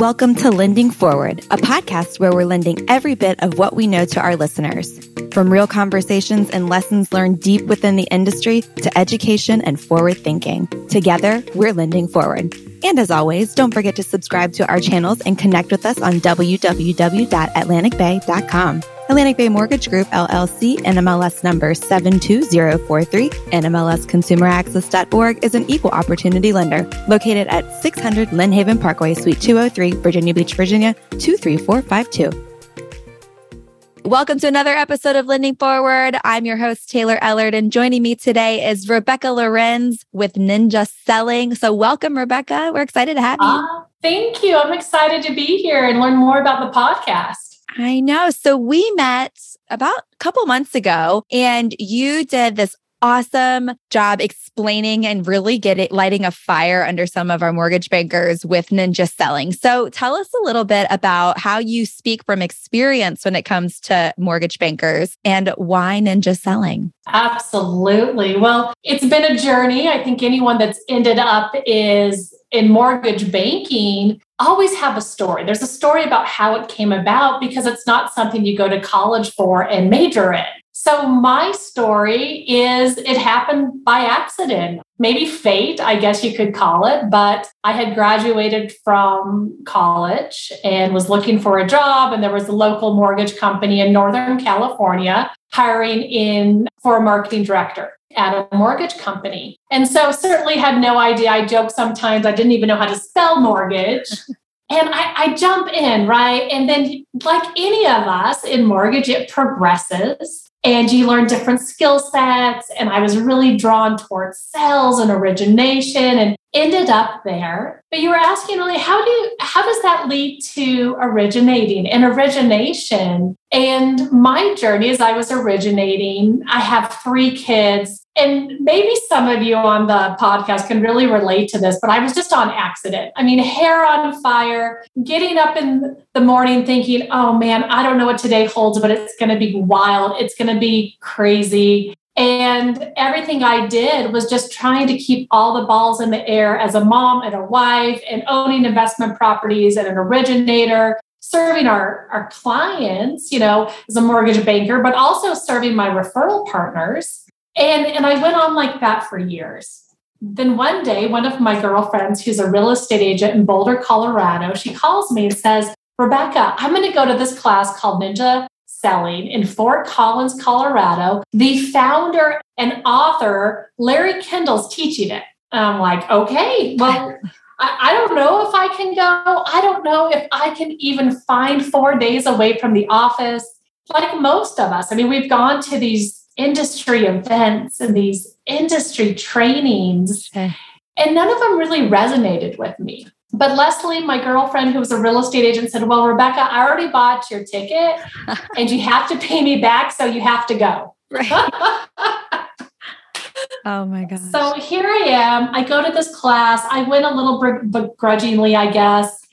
Welcome to Lending Forward, a podcast where we're lending every bit of what we know to our listeners. From real conversations and lessons learned deep within the industry to education and forward thinking. Together, we're lending forward. And as always, don't forget to subscribe to our channels and connect with us on www.atlanticbay.com. Atlantic Bay Mortgage Group, LLC, NMLS number 72043, NMLSconsumeraccess.org is an equal opportunity lender located at 600 Lynnhaven Parkway, Suite 203, Virginia Beach, Virginia 23452. Welcome to another episode of Lending Forward. I'm your host, Taylor Ellard, and joining me today is Rebecca Lorenz with Ninja Selling. So, welcome, Rebecca. We're excited to have you. Uh, thank you. I'm excited to be here and learn more about the podcast. I know. So we met about a couple months ago and you did this awesome job explaining and really getting lighting a fire under some of our mortgage bankers with ninja selling. So tell us a little bit about how you speak from experience when it comes to mortgage bankers and why ninja selling. Absolutely. Well, it's been a journey. I think anyone that's ended up is in mortgage banking always have a story. There's a story about how it came about because it's not something you go to college for and major in. So, my story is it happened by accident, maybe fate, I guess you could call it. But I had graduated from college and was looking for a job, and there was a local mortgage company in Northern California hiring in for a marketing director at a mortgage company. And so certainly had no idea. I joke sometimes I didn't even know how to spell mortgage. and I, I, jump in, right? And then, like any of us in mortgage, it progresses and you learn different skill sets. And I was really drawn towards sales and origination and ended up there. But you were asking, really, how do you, how does that lead to originating and origination? And my journey as I was originating, I have three kids and maybe some of you on the podcast can really relate to this, but I was just on accident. I mean, hair on fire, getting up in the morning thinking, oh man, I don't know what today holds, but it's going to be wild. It's going to be crazy. And everything I did was just trying to keep all the balls in the air as a mom and a wife and owning investment properties and an originator serving our, our clients, you know, as a mortgage banker, but also serving my referral partners and, and I went on like that for years. Then one day, one of my girlfriends, who's a real estate agent in Boulder, Colorado, she calls me and says, Rebecca, I'm going to go to this class called Ninja Selling in Fort Collins, Colorado. The founder and author, Larry Kendall's teaching it. And I'm like, okay, well, I, I don't know if I can go. I don't know if I can even find four days away from the office. Like most of us. I mean, we've gone to these industry events and these industry trainings. Okay. And none of them really resonated with me. But Leslie, my girlfriend, who was a real estate agent, said, Well, Rebecca, I already bought your ticket and you have to pay me back. So you have to go. Right. oh my God. So here I am. I go to this class. I went a little begrudgingly, I guess.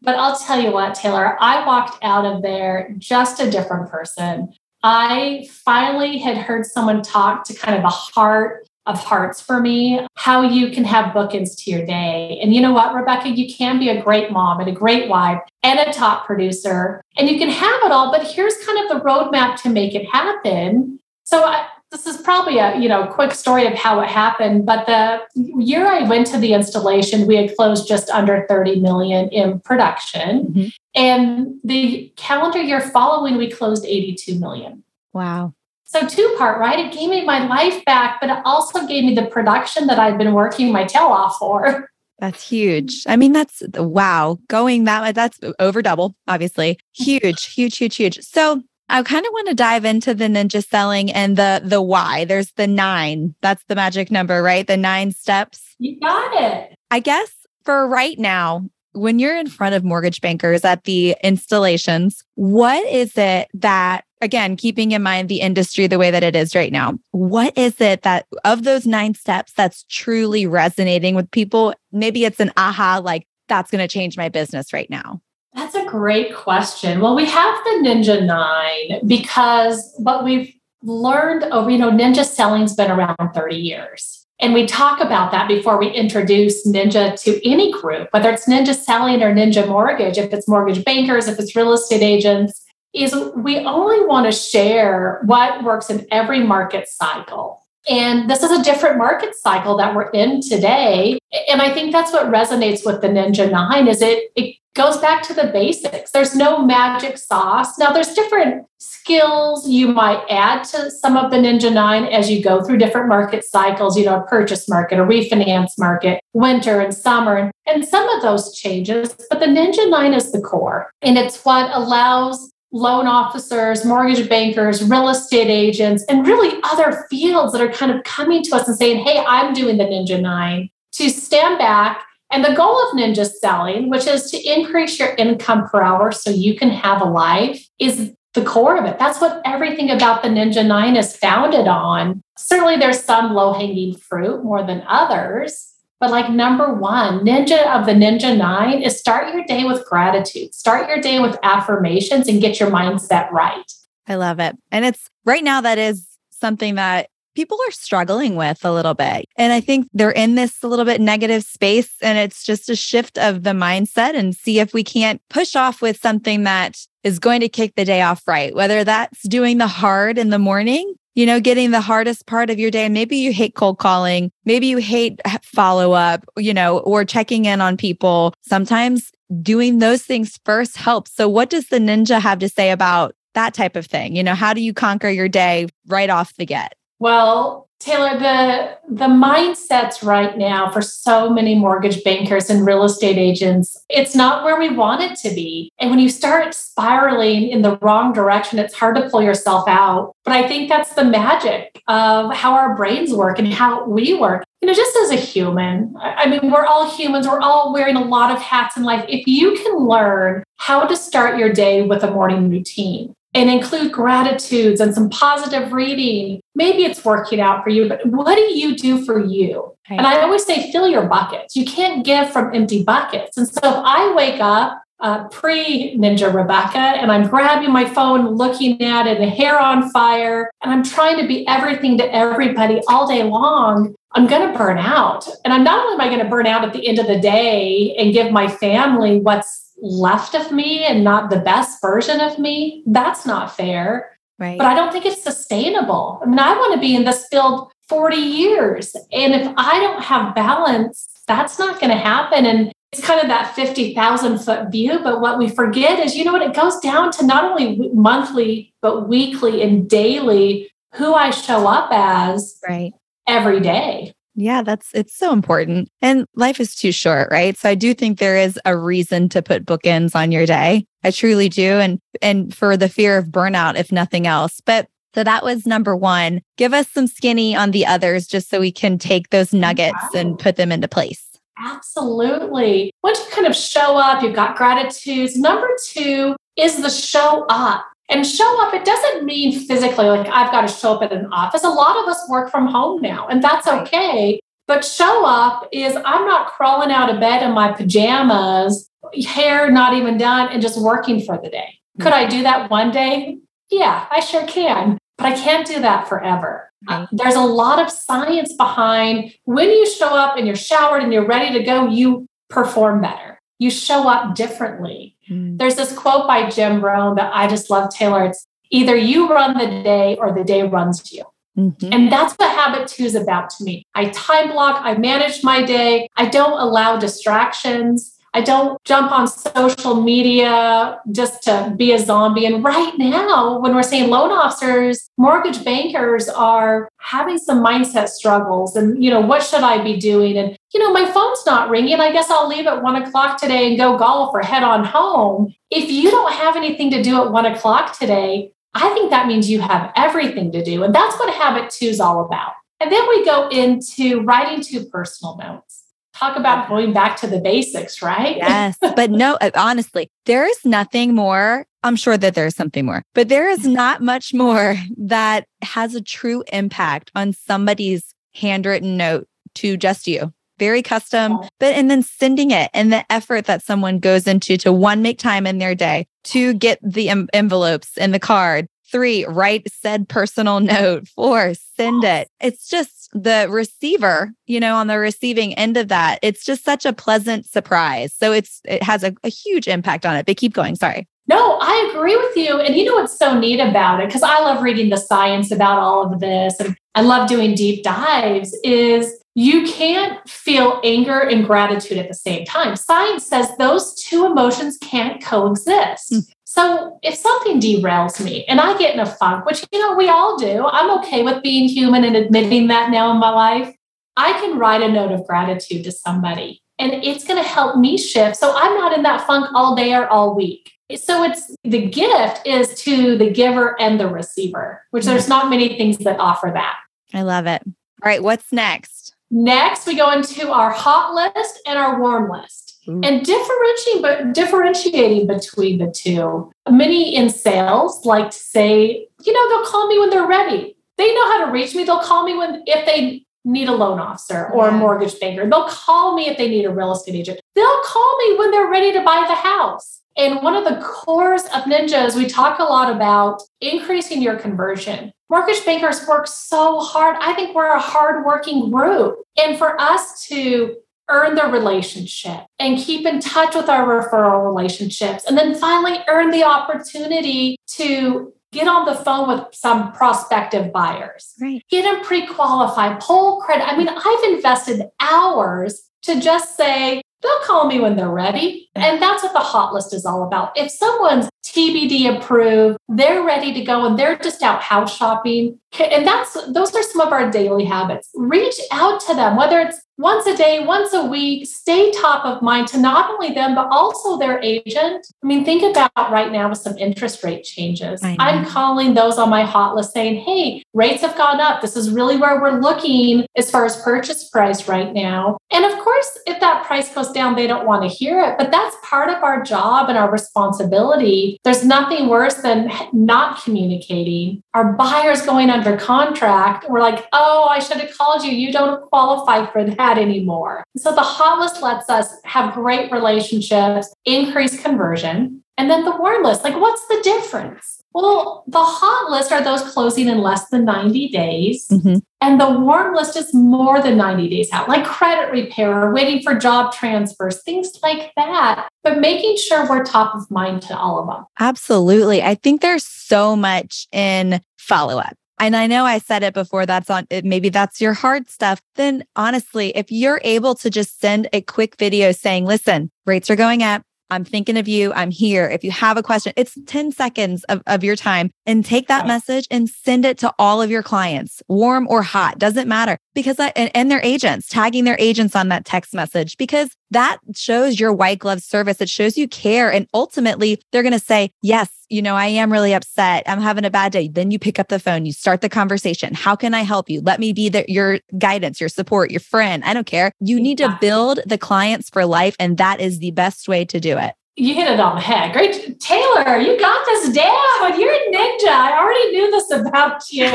But I'll tell you what, Taylor, I walked out of there just a different person. I finally had heard someone talk to kind of the heart of hearts for me, how you can have bookends to your day. And you know what, Rebecca, you can be a great mom and a great wife and a top producer, and you can have it all, but here's kind of the roadmap to make it happen. So I, this is probably a you know quick story of how it happened but the year i went to the installation we had closed just under 30 million in production mm-hmm. and the calendar year following we closed 82 million wow so two part right it gave me my life back but it also gave me the production that i've been working my tail off for that's huge. I mean, that's wow. Going that way, that's over double, obviously. Huge, huge, huge, huge. So I kind of want to dive into the ninja selling and the the why. There's the 9. That's the magic number, right? The 9 steps. You got it. I guess for right now, when you're in front of mortgage bankers at the installations, what is it that again, keeping in mind the industry the way that it is right now, what is it that of those 9 steps that's truly resonating with people? Maybe it's an aha like that's going to change my business right now. That's a great question. Well, we have the Ninja Nine because what we've learned over, you know, Ninja selling's been around 30 years. And we talk about that before we introduce Ninja to any group, whether it's Ninja Selling or Ninja Mortgage, if it's mortgage bankers, if it's real estate agents, is we only want to share what works in every market cycle. And this is a different market cycle that we're in today. And I think that's what resonates with the Ninja 9 is it it goes back to the basics. There's no magic sauce. Now there's different skills you might add to some of the Ninja 9 as you go through different market cycles, you know, a purchase market, a refinance market, winter and summer, and some of those changes, but the Ninja 9 is the core. And it's what allows loan officers, mortgage bankers, real estate agents, and really other fields that are kind of coming to us and saying, Hey, I'm doing the Ninja Nine to stand back. And the goal of Ninja Selling, which is to increase your income per hour so you can have a life, is the core of it. That's what everything about the Ninja Nine is founded on. Certainly, there's some low hanging fruit more than others. But like number one, ninja of the ninja nine is start your day with gratitude, start your day with affirmations and get your mindset right. I love it. And it's right now that is something that people are struggling with a little bit. And I think they're in this a little bit negative space. And it's just a shift of the mindset and see if we can't push off with something that is going to kick the day off right, whether that's doing the hard in the morning you know, getting the hardest part of your day. Maybe you hate cold calling. Maybe you hate follow up, you know, or checking in on people. Sometimes doing those things first helps. So, what does the ninja have to say about that type of thing? You know, how do you conquer your day right off the get? Well, Taylor, the the mindsets right now for so many mortgage bankers and real estate agents, it's not where we want it to be. And when you start spiraling in the wrong direction, it's hard to pull yourself out. But I think that's the magic of how our brains work and how we work. You know, just as a human, I mean, we're all humans, we're all wearing a lot of hats in life. If you can learn how to start your day with a morning routine, and include gratitudes and some positive reading. Maybe it's working out for you, but what do you do for you? Right. And I always say, fill your buckets. You can't give from empty buckets. And so if I wake up uh, pre Ninja Rebecca and I'm grabbing my phone, looking at it, the hair on fire, and I'm trying to be everything to everybody all day long, I'm going to burn out. And I'm not only am I going to burn out at the end of the day and give my family what's left of me and not the best version of me, that's not fair. Right. But I don't think it's sustainable. I mean, I want to be in this field 40 years. And if I don't have balance, that's not going to happen. And it's kind of that 50,000 foot view. But what we forget is, you know what, it goes down to not only monthly, but weekly and daily who I show up as right. every day. Yeah, that's it's so important. And life is too short, right? So I do think there is a reason to put bookends on your day. I truly do and and for the fear of burnout if nothing else. But so that was number 1. Give us some skinny on the others just so we can take those nuggets wow. and put them into place. Absolutely. Once you kind of show up, you've got gratitudes. Number 2 is the show up. And show up, it doesn't mean physically, like I've got to show up at an office. A lot of us work from home now, and that's okay. But show up is I'm not crawling out of bed in my pajamas, hair not even done, and just working for the day. Could I do that one day? Yeah, I sure can. But I can't do that forever. Uh, there's a lot of science behind when you show up and you're showered and you're ready to go, you perform better. You show up differently Mm. There's this quote by Jim Rohn that I just love, Taylor. It's either you run the day or the day runs you. Mm-hmm. And that's what habit two is about to me. I time block, I manage my day, I don't allow distractions. I don't jump on social media just to be a zombie. And right now, when we're saying loan officers, mortgage bankers are having some mindset struggles and, you know, what should I be doing? And, you know, my phone's not ringing. I guess I'll leave at one o'clock today and go golf or head on home. If you don't have anything to do at one o'clock today, I think that means you have everything to do. And that's what habit two is all about. And then we go into writing two personal notes talk about going back to the basics, right? yes. But no, uh, honestly, there is nothing more. I'm sure that there's something more, but there is not much more that has a true impact on somebody's handwritten note to just you. Very custom, but and then sending it and the effort that someone goes into to one make time in their day to get the em- envelopes and the card Three, write said personal note. Four, send it. It's just the receiver, you know, on the receiving end of that. It's just such a pleasant surprise. So it's it has a, a huge impact on it. But keep going. Sorry. No, I agree with you. And you know what's so neat about it? Because I love reading the science about all of this and I love doing deep dives, is you can't feel anger and gratitude at the same time. Science says those two emotions can't coexist. Mm. So if something derails me and I get in a funk, which you know we all do, I'm okay with being human and admitting that now in my life. I can write a note of gratitude to somebody and it's going to help me shift so I'm not in that funk all day or all week. So it's the gift is to the giver and the receiver, which there's not many things that offer that. I love it. All right, what's next? Next, we go into our hot list and our warm list. Ooh. And differentiating but differentiating between the two. Many in sales like to say, you know, they'll call me when they're ready. They know how to reach me. They'll call me when if they need a loan officer or yeah. a mortgage banker. They'll call me if they need a real estate agent. They'll call me when they're ready to buy the house. And one of the cores of Ninjas, we talk a lot about increasing your conversion. Mortgage bankers work so hard. I think we're a hardworking group. And for us to earn the relationship and keep in touch with our referral relationships, and then finally earn the opportunity to get on the phone with some prospective buyers, right. get them pre qualified, pull credit. I mean, I've invested hours to just say, they'll call me when they're ready. And that's what the hot list is all about. If someone's TBD approved, they're ready to go and they're just out house shopping. And that's those are some of our daily habits. Reach out to them, whether it's once a day, once a week, stay top of mind to not only them, but also their agent. I mean, think about right now with some interest rate changes. I'm calling those on my hot list saying, hey, rates have gone up. This is really where we're looking as far as purchase price right now. And of course, if that price goes down, they don't want to hear it, but that's part of our job and our responsibility. There's nothing worse than not communicating. Our buyers going under contract, we're like, oh, I should have called you. You don't qualify for that anymore. So the hot list lets us have great relationships, increase conversion. And then the warm list, like what's the difference? Well, the hot list are those closing in less than 90 days. Mm-hmm. And the warm list is more than 90 days out, like credit repair or waiting for job transfers, things like that. But making sure we're top of mind to all of them. Absolutely. I think there's so much in follow up and I know I said it before, that's on maybe that's your hard stuff. Then honestly, if you're able to just send a quick video saying, listen, rates are going up. I'm thinking of you. I'm here. If you have a question, it's 10 seconds of, of your time and take that message and send it to all of your clients, warm or hot, doesn't matter because I, and, and their agents, tagging their agents on that text message because that shows your white glove service. It shows you care. And ultimately, they're going to say, Yes, you know, I am really upset. I'm having a bad day. Then you pick up the phone, you start the conversation. How can I help you? Let me be the, your guidance, your support, your friend. I don't care. You need to build the clients for life. And that is the best way to do it you hit it on the head. Great. Taylor, you got this down. You're a ninja. I already knew this about you.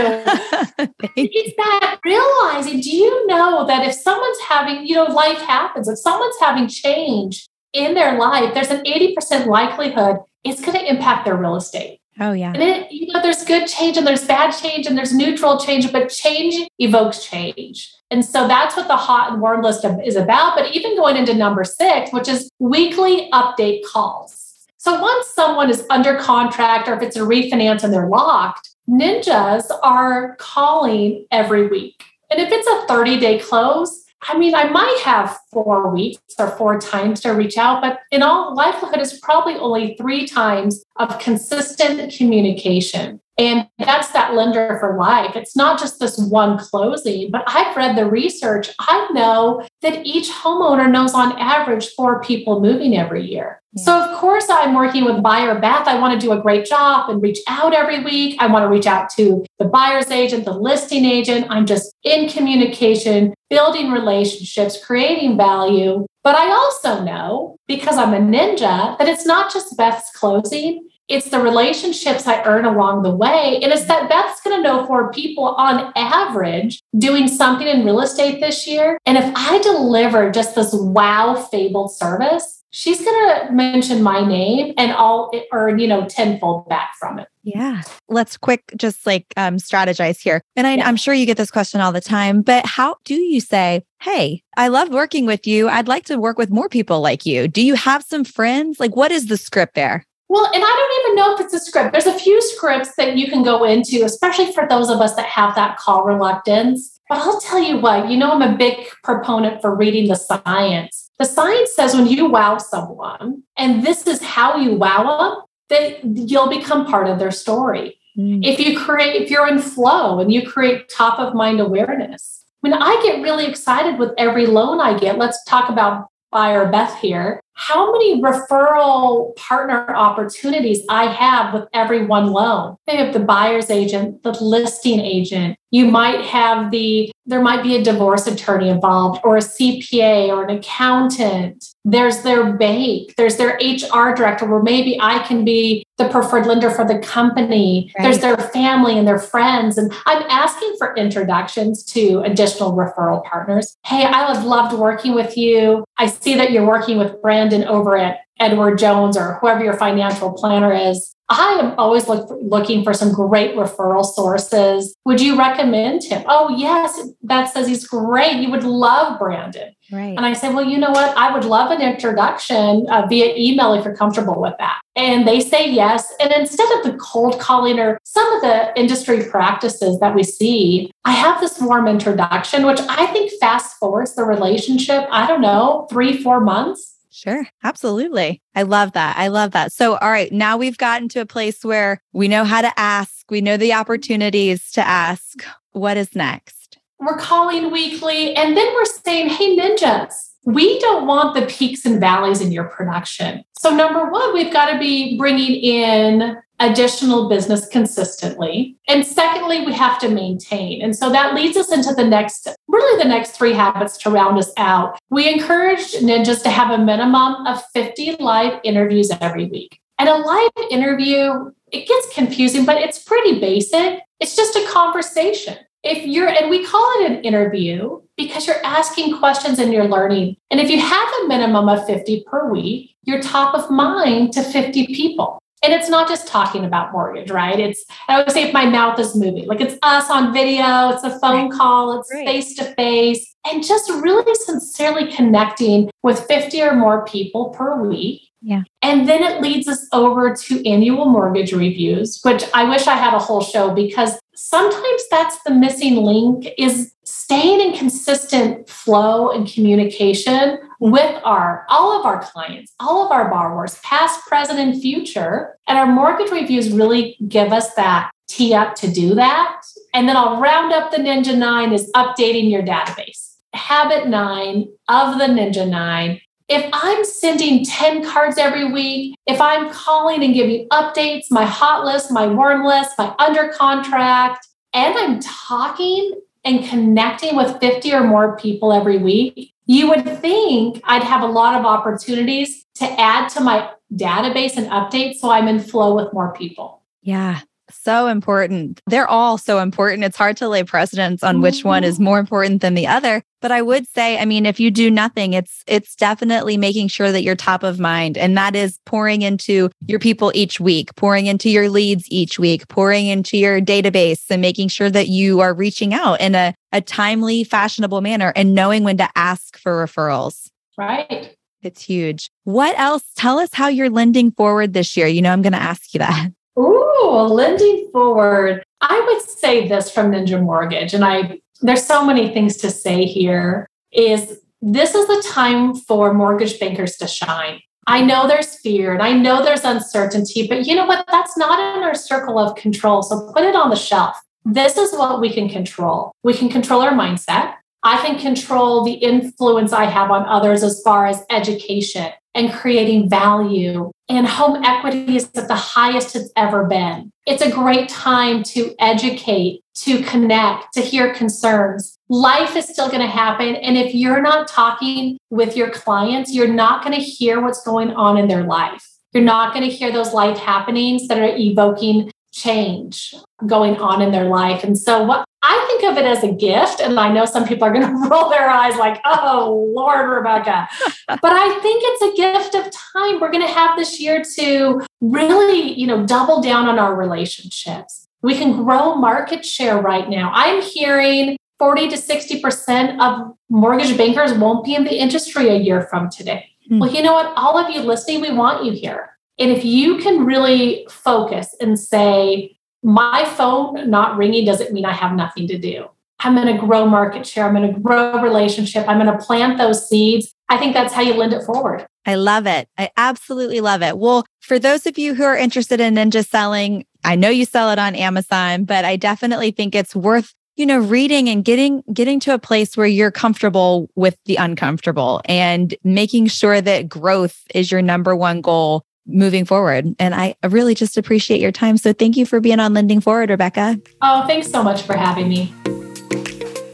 it's that realizing, do you know that if someone's having, you know, life happens, if someone's having change in their life, there's an 80% likelihood it's going to impact their real estate. Oh, yeah. And it, you know, there's good change and there's bad change and there's neutral change, but change evokes change. And so that's what the hot and warm list is about. But even going into number six, which is weekly update calls. So once someone is under contract or if it's a refinance and they're locked, ninjas are calling every week. And if it's a 30 day close, I mean, I might have four weeks or four times to reach out, but in all likelihood, it's probably only three times of consistent communication. And that's that lender for life. It's not just this one closing, but I've read the research. I know that each homeowner knows on average four people moving every year. Yeah. So, of course, I'm working with buyer Beth. I want to do a great job and reach out every week. I want to reach out to the buyer's agent, the listing agent. I'm just in communication, building relationships, creating value. But I also know because I'm a ninja that it's not just Beth's closing, It's the relationships I earn along the way. And it's that Beth's going to know four people on average doing something in real estate this year. And if I deliver just this wow fabled service, she's going to mention my name and I'll earn, you know, tenfold back from it. Yeah. Let's quick just like um, strategize here. And I, yeah. I'm sure you get this question all the time, but how do you say, Hey, I love working with you. I'd like to work with more people like you. Do you have some friends? Like, what is the script there? Well, and I don't even know if it's a script. There's a few scripts that you can go into, especially for those of us that have that call reluctance. But I'll tell you what, you know, I'm a big proponent for reading the science. The science says when you wow someone, and this is how you wow them, that you'll become part of their story. Mm. If you create, if you're in flow and you create top of mind awareness, when I get really excited with every loan I get, let's talk about buyer Beth here how many referral partner opportunities I have with every one loan. They have the buyer's agent, the listing agent. You might have the, there might be a divorce attorney involved or a CPA or an accountant. There's their bank, there's their HR director, where maybe I can be the preferred lender for the company. Right. There's their family and their friends. And I'm asking for introductions to additional referral partners. Hey, I have loved working with you. I see that you're working with Brand Brandon over at Edward Jones or whoever your financial planner is. I am always look, looking for some great referral sources. Would you recommend him? Oh, yes, Beth says he's great. You would love Brandon. Right. And I say, well, you know what? I would love an introduction uh, via email if you're comfortable with that. And they say yes. And instead of the cold calling or some of the industry practices that we see, I have this warm introduction, which I think fast forwards the relationship, I don't know, three, four months Sure. Absolutely. I love that. I love that. So, all right, now we've gotten to a place where we know how to ask, we know the opportunities to ask. What is next? We're calling weekly, and then we're saying, hey, ninjas, we don't want the peaks and valleys in your production. So, number one, we've got to be bringing in additional business consistently. And secondly, we have to maintain. And so that leads us into the next, really the next three habits to round us out. We encourage ninjas to have a minimum of 50 live interviews every week. And a live interview, it gets confusing, but it's pretty basic. It's just a conversation. If you're, and we call it an interview because you're asking questions and you're learning. And if you have a minimum of 50 per week, you're top of mind to 50 people. And it's not just talking about mortgage, right? It's, I would say if my mouth is moving, like it's us on video, it's a phone right. call, it's face to face, and just really sincerely connecting with 50 or more people per week. Yeah. And then it leads us over to annual mortgage reviews, which I wish I had a whole show because sometimes that's the missing link is staying in consistent flow and communication with our all of our clients all of our borrowers past present and future. And our mortgage reviews really give us that tee up to do that. And then i'll round up the ninja nine is updating your database. Habit nine of the ninja nine if I'm sending 10 cards every week, if I'm calling and giving updates, my hot list, my warm list, my under contract, and I'm talking and connecting with 50 or more people every week, you would think I'd have a lot of opportunities to add to my database and update so I'm in flow with more people. Yeah. So important. They're all so important. It's hard to lay precedence on which one is mm-hmm. more important than the other. But I would say, I mean, if you do nothing, it's it's definitely making sure that you're top of mind. And that is pouring into your people each week, pouring into your leads each week, pouring into your database and making sure that you are reaching out in a, a timely, fashionable manner and knowing when to ask for referrals. Right. It's huge. What else? Tell us how you're lending forward this year. You know, I'm going to ask you that. Ooh, lending forward. I would say this from Ninja Mortgage, and I there's so many things to say here. Is this is the time for mortgage bankers to shine. I know there's fear and I know there's uncertainty, but you know what? That's not in our circle of control. So put it on the shelf. This is what we can control. We can control our mindset. I can control the influence I have on others as far as education and creating value. And home equity is at the highest it's ever been. It's a great time to educate, to connect, to hear concerns. Life is still going to happen. And if you're not talking with your clients, you're not going to hear what's going on in their life. You're not going to hear those life happenings that are evoking change going on in their life. And so what I think of it as a gift. And I know some people are going to roll their eyes like, oh, Lord, Rebecca. but I think it's a gift of time we're going to have this year to really, you know, double down on our relationships. We can grow market share right now. I'm hearing 40 to 60% of mortgage bankers won't be in the industry a year from today. Mm. Well, you know what? All of you listening, we want you here. And if you can really focus and say, my phone not ringing doesn't mean I have nothing to do. I'm going to grow market share. I'm going to grow relationship. I'm going to plant those seeds. I think that's how you lend it forward. I love it. I absolutely love it. Well, for those of you who are interested in ninja selling, I know you sell it on Amazon, but I definitely think it's worth you know reading and getting getting to a place where you're comfortable with the uncomfortable and making sure that growth is your number one goal moving forward. And I really just appreciate your time. So thank you for being on Lending Forward, Rebecca. Oh, thanks so much for having me.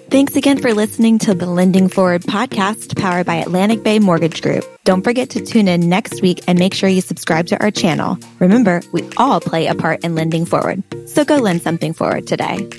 Thanks again for listening to the Lending Forward podcast powered by Atlantic Bay Mortgage Group. Don't forget to tune in next week and make sure you subscribe to our channel. Remember, we all play a part in lending forward. So go lend something forward today.